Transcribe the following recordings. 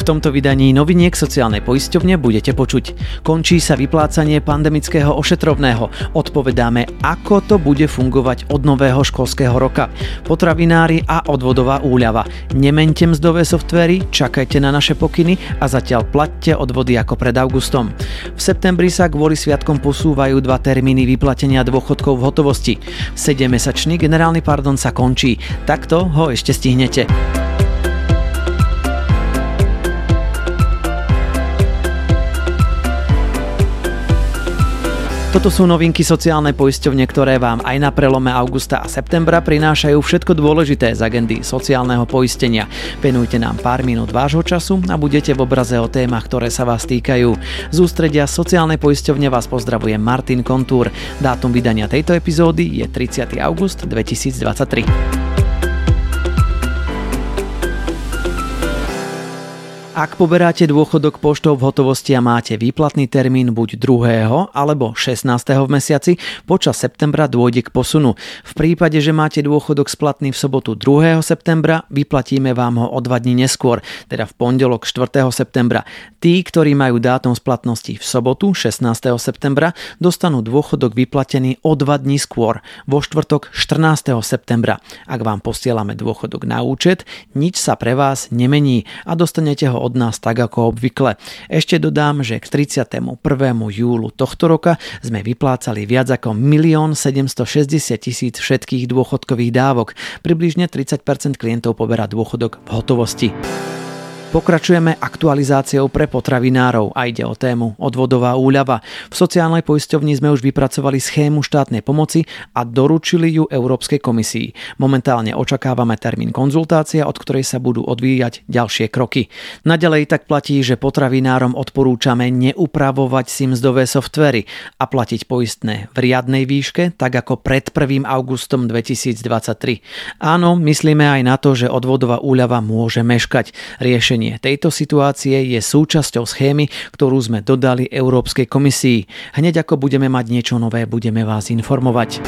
V tomto vydaní noviniek sociálnej poisťovne budete počuť. Končí sa vyplácanie pandemického ošetrovného. Odpovedáme, ako to bude fungovať od nového školského roka. Potravinári a odvodová úľava. Nemente mzdové softvery, čakajte na naše pokyny a zatiaľ platte odvody ako pred augustom. V septembri sa kvôli sviatkom posúvajú dva termíny vyplatenia dôchodkov v hotovosti. 7-mesačný generálny pardon sa končí. Takto ho ešte stihnete. Toto sú novinky sociálnej poisťovne, ktoré vám aj na prelome augusta a septembra prinášajú všetko dôležité z agendy sociálneho poistenia. Venujte nám pár minút vášho času a budete v obraze o témach, ktoré sa vás týkajú. Z ústredia sociálnej poisťovne vás pozdravuje Martin Kontúr. Dátum vydania tejto epizódy je 30. august 2023. Ak poberáte dôchodok poštou v hotovosti a máte výplatný termín buď 2. alebo 16. v mesiaci, počas septembra dôjde k posunu. V prípade, že máte dôchodok splatný v sobotu 2. septembra, vyplatíme vám ho o 2 dní neskôr, teda v pondelok 4. septembra. Tí, ktorí majú dátum splatnosti v sobotu 16. septembra, dostanú dôchodok vyplatený o 2 dní skôr, vo štvrtok 14. septembra. Ak vám posielame dôchodok na účet, nič sa pre vás nemení a dostanete ho od nás tak ako obvykle. Ešte dodám, že k 31. júlu tohto roka sme vyplácali viac ako 1 760 tisíc všetkých dôchodkových dávok. Približne 30% klientov poberá dôchodok v hotovosti. Pokračujeme aktualizáciou pre potravinárov a ide o tému odvodová úľava. V sociálnej poisťovni sme už vypracovali schému štátnej pomoci a doručili ju Európskej komisii. Momentálne očakávame termín konzultácia, od ktorej sa budú odvíjať ďalšie kroky. Naďalej tak platí, že potravinárom odporúčame neupravovať si mzdové softvery a platiť poistné v riadnej výške, tak ako pred 1. augustom 2023. Áno, myslíme aj na to, že odvodová úľava môže meškať. Riešenie Riešenie tejto situácie je súčasťou schémy, ktorú sme dodali Európskej komisii. Hneď ako budeme mať niečo nové, budeme vás informovať.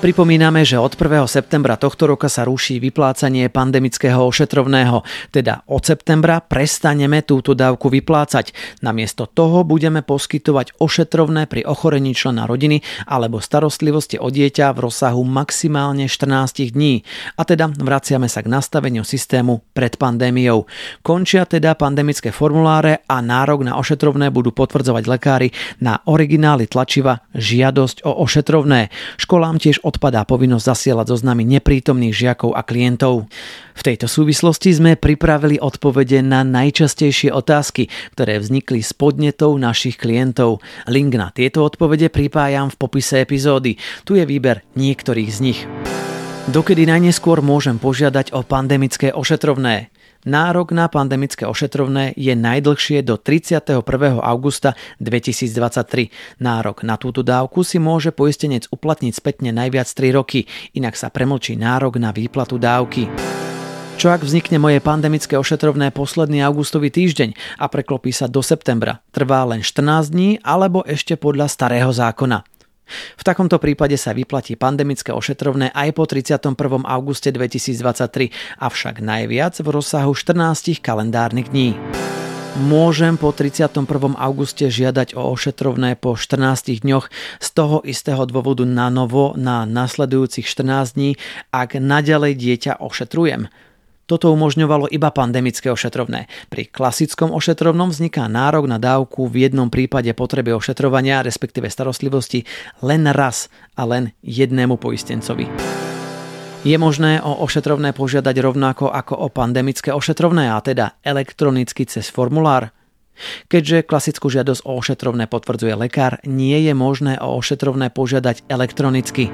Pripomíname, že od 1. septembra tohto roka sa ruší vyplácanie pandemického ošetrovného, teda od septembra prestaneme túto dávku vyplácať. Namiesto toho budeme poskytovať ošetrovné pri ochorení člena rodiny alebo starostlivosti o dieťa v rozsahu maximálne 14 dní. A teda vraciame sa k nastaveniu systému pred pandémiou. Končia teda pandemické formuláre a nárok na ošetrovné budú potvrdzovať lekári na originály tlačiva žiadosť o ošetrovné. Školám tiež odpadá povinnosť zasielať zoznamy neprítomných žiakov a klientov. V tejto súvislosti sme pripravili odpovede na najčastejšie otázky, ktoré vznikli s podnetou našich klientov. Link na tieto odpovede pripájam v popise epizódy. Tu je výber niektorých z nich. Dokedy najneskôr môžem požiadať o pandemické ošetrovné? Nárok na pandemické ošetrovné je najdlhšie do 31. augusta 2023. Nárok na túto dávku si môže poistenec uplatniť spätne najviac 3 roky, inak sa premlčí nárok na výplatu dávky. Čo ak vznikne moje pandemické ošetrovné posledný augustový týždeň a preklopí sa do septembra? Trvá len 14 dní alebo ešte podľa starého zákona? V takomto prípade sa vyplatí pandemické ošetrovné aj po 31. auguste 2023, avšak najviac v rozsahu 14 kalendárnych dní. Môžem po 31. auguste žiadať o ošetrovné po 14 dňoch z toho istého dôvodu na novo na nasledujúcich 14 dní, ak naďalej dieťa ošetrujem. Toto umožňovalo iba pandemické ošetrovné. Pri klasickom ošetrovnom vzniká nárok na dávku v jednom prípade potreby ošetrovania, respektíve starostlivosti, len raz a len jednému poistencovi. Je možné o ošetrovné požiadať rovnako ako o pandemické ošetrovné, a teda elektronicky cez formulár? Keďže klasickú žiadosť o ošetrovné potvrdzuje lekár, nie je možné o ošetrovné požiadať elektronicky.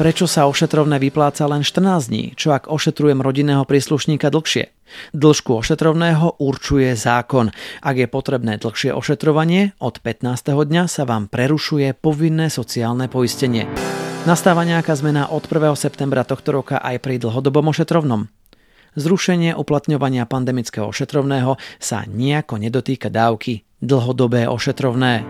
Prečo sa ošetrovné vypláca len 14 dní, čo ak ošetrujem rodinného príslušníka dlhšie? Dĺžku ošetrovného určuje zákon. Ak je potrebné dlhšie ošetrovanie, od 15. dňa sa vám prerušuje povinné sociálne poistenie. Nastáva nejaká zmena od 1. septembra tohto roka aj pri dlhodobom ošetrovnom? Zrušenie uplatňovania pandemického ošetrovného sa nejako nedotýka dávky dlhodobé ošetrovné.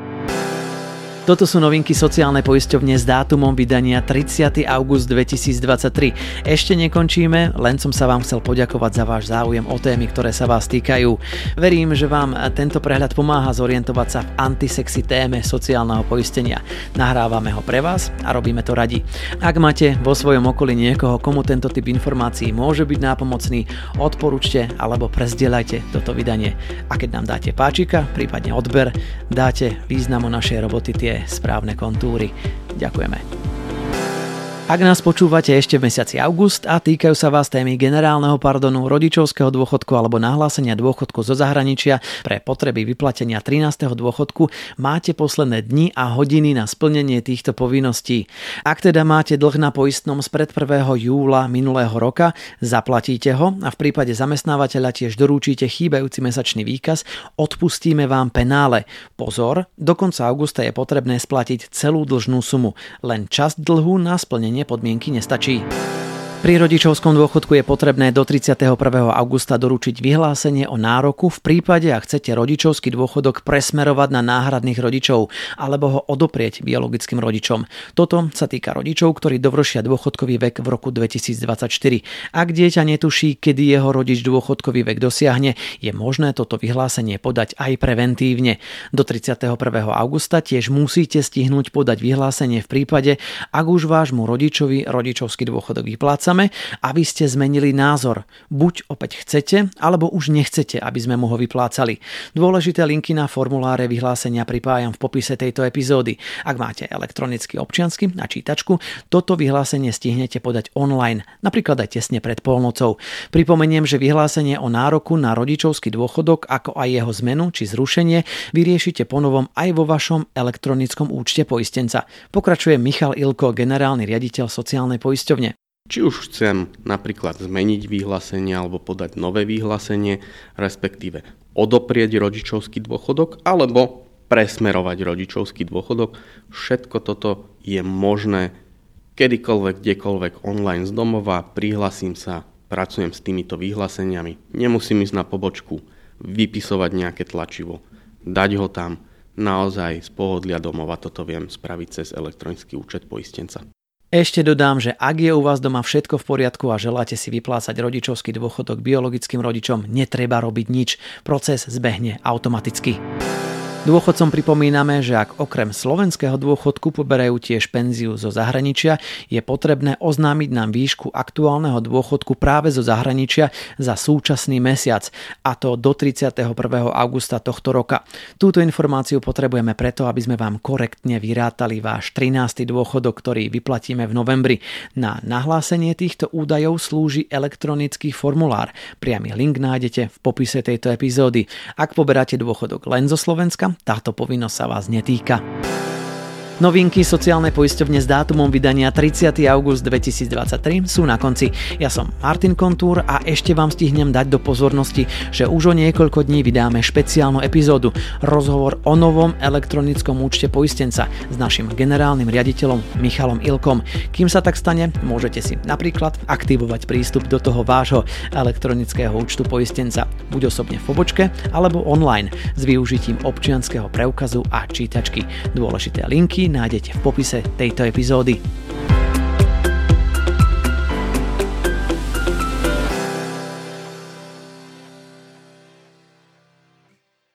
Toto sú novinky sociálnej poisťovne s dátumom vydania 30. august 2023. Ešte nekončíme, len som sa vám chcel poďakovať za váš záujem o témy, ktoré sa vás týkajú. Verím, že vám tento prehľad pomáha zorientovať sa v antisexy téme sociálneho poistenia. Nahrávame ho pre vás a robíme to radi. Ak máte vo svojom okolí niekoho, komu tento typ informácií môže byť nápomocný, odporúčte alebo prezdieľajte toto vydanie. A keď nám dáte páčika, prípadne odber, dáte významu našej roboty tie správne kontúry. Ďakujeme. Ak nás počúvate ešte v mesiaci august a týkajú sa vás témy generálneho pardonu, rodičovského dôchodku alebo nahlásenia dôchodku zo zahraničia pre potreby vyplatenia 13. dôchodku, máte posledné dni a hodiny na splnenie týchto povinností. Ak teda máte dlh na poistnom spred 1. júla minulého roka, zaplatíte ho a v prípade zamestnávateľa tiež dorúčite chýbajúci mesačný výkaz, odpustíme vám penále. Pozor, do konca augusta je potrebné splatiť celú dlžnú sumu, len časť dlhu na splnenie podmienky nestačí. Pri rodičovskom dôchodku je potrebné do 31. augusta doručiť vyhlásenie o nároku v prípade, ak chcete rodičovský dôchodok presmerovať na náhradných rodičov alebo ho odoprieť biologickým rodičom. Toto sa týka rodičov, ktorí dovršia dôchodkový vek v roku 2024. Ak dieťa netuší, kedy jeho rodič dôchodkový vek dosiahne, je možné toto vyhlásenie podať aj preventívne. Do 31. augusta tiež musíte stihnúť podať vyhlásenie v prípade, ak už vášmu rodičovi rodičovský dôchodok vypláca plácame a vy ste zmenili názor. Buď opäť chcete, alebo už nechcete, aby sme mu ho vyplácali. Dôležité linky na formuláre vyhlásenia pripájam v popise tejto epizódy. Ak máte elektronický občiansky na čítačku, toto vyhlásenie stihnete podať online, napríklad aj tesne pred polnocou. Pripomeniem, že vyhlásenie o nároku na rodičovský dôchodok, ako aj jeho zmenu či zrušenie, vyriešite ponovom aj vo vašom elektronickom účte poistenca. Pokračuje Michal Ilko, generálny riaditeľ sociálnej poisťovne. Či už chcem napríklad zmeniť vyhlásenie alebo podať nové vyhlásenie, respektíve odoprieť rodičovský dôchodok alebo presmerovať rodičovský dôchodok, všetko toto je možné kedykoľvek, kdekoľvek online z domova, prihlasím sa, pracujem s týmito vyhláseniami, nemusím ísť na pobočku, vypisovať nejaké tlačivo, dať ho tam, naozaj z pohodlia domova toto viem spraviť cez elektronický účet poistenca. Ešte dodám, že ak je u vás doma všetko v poriadku a želáte si vyplácať rodičovský dôchodok biologickým rodičom, netreba robiť nič. Proces zbehne automaticky. Dôchodcom pripomíname, že ak okrem slovenského dôchodku poberajú tiež penziu zo zahraničia, je potrebné oznámiť nám výšku aktuálneho dôchodku práve zo zahraničia za súčasný mesiac, a to do 31. augusta tohto roka. Túto informáciu potrebujeme preto, aby sme vám korektne vyrátali váš 13. dôchodok, ktorý vyplatíme v novembri. Na nahlásenie týchto údajov slúži elektronický formulár. Priamy link nájdete v popise tejto epizódy. Ak poberáte dôchodok len zo Slovenska, táto povinnosť sa vás netýka. Novinky sociálnej poisťovne s dátumom vydania 30. august 2023 sú na konci. Ja som Martin Kontúr a ešte vám stihnem dať do pozornosti, že už o niekoľko dní vydáme špeciálnu epizódu rozhovor o novom elektronickom účte poistenca s našim generálnym riaditeľom Michalom Ilkom. Kým sa tak stane, môžete si napríklad aktivovať prístup do toho vášho elektronického účtu poistenca buď osobne v pobočke alebo online s využitím občianského preukazu a čítačky. Dôležité linky nájdete v popise tejto epizódy.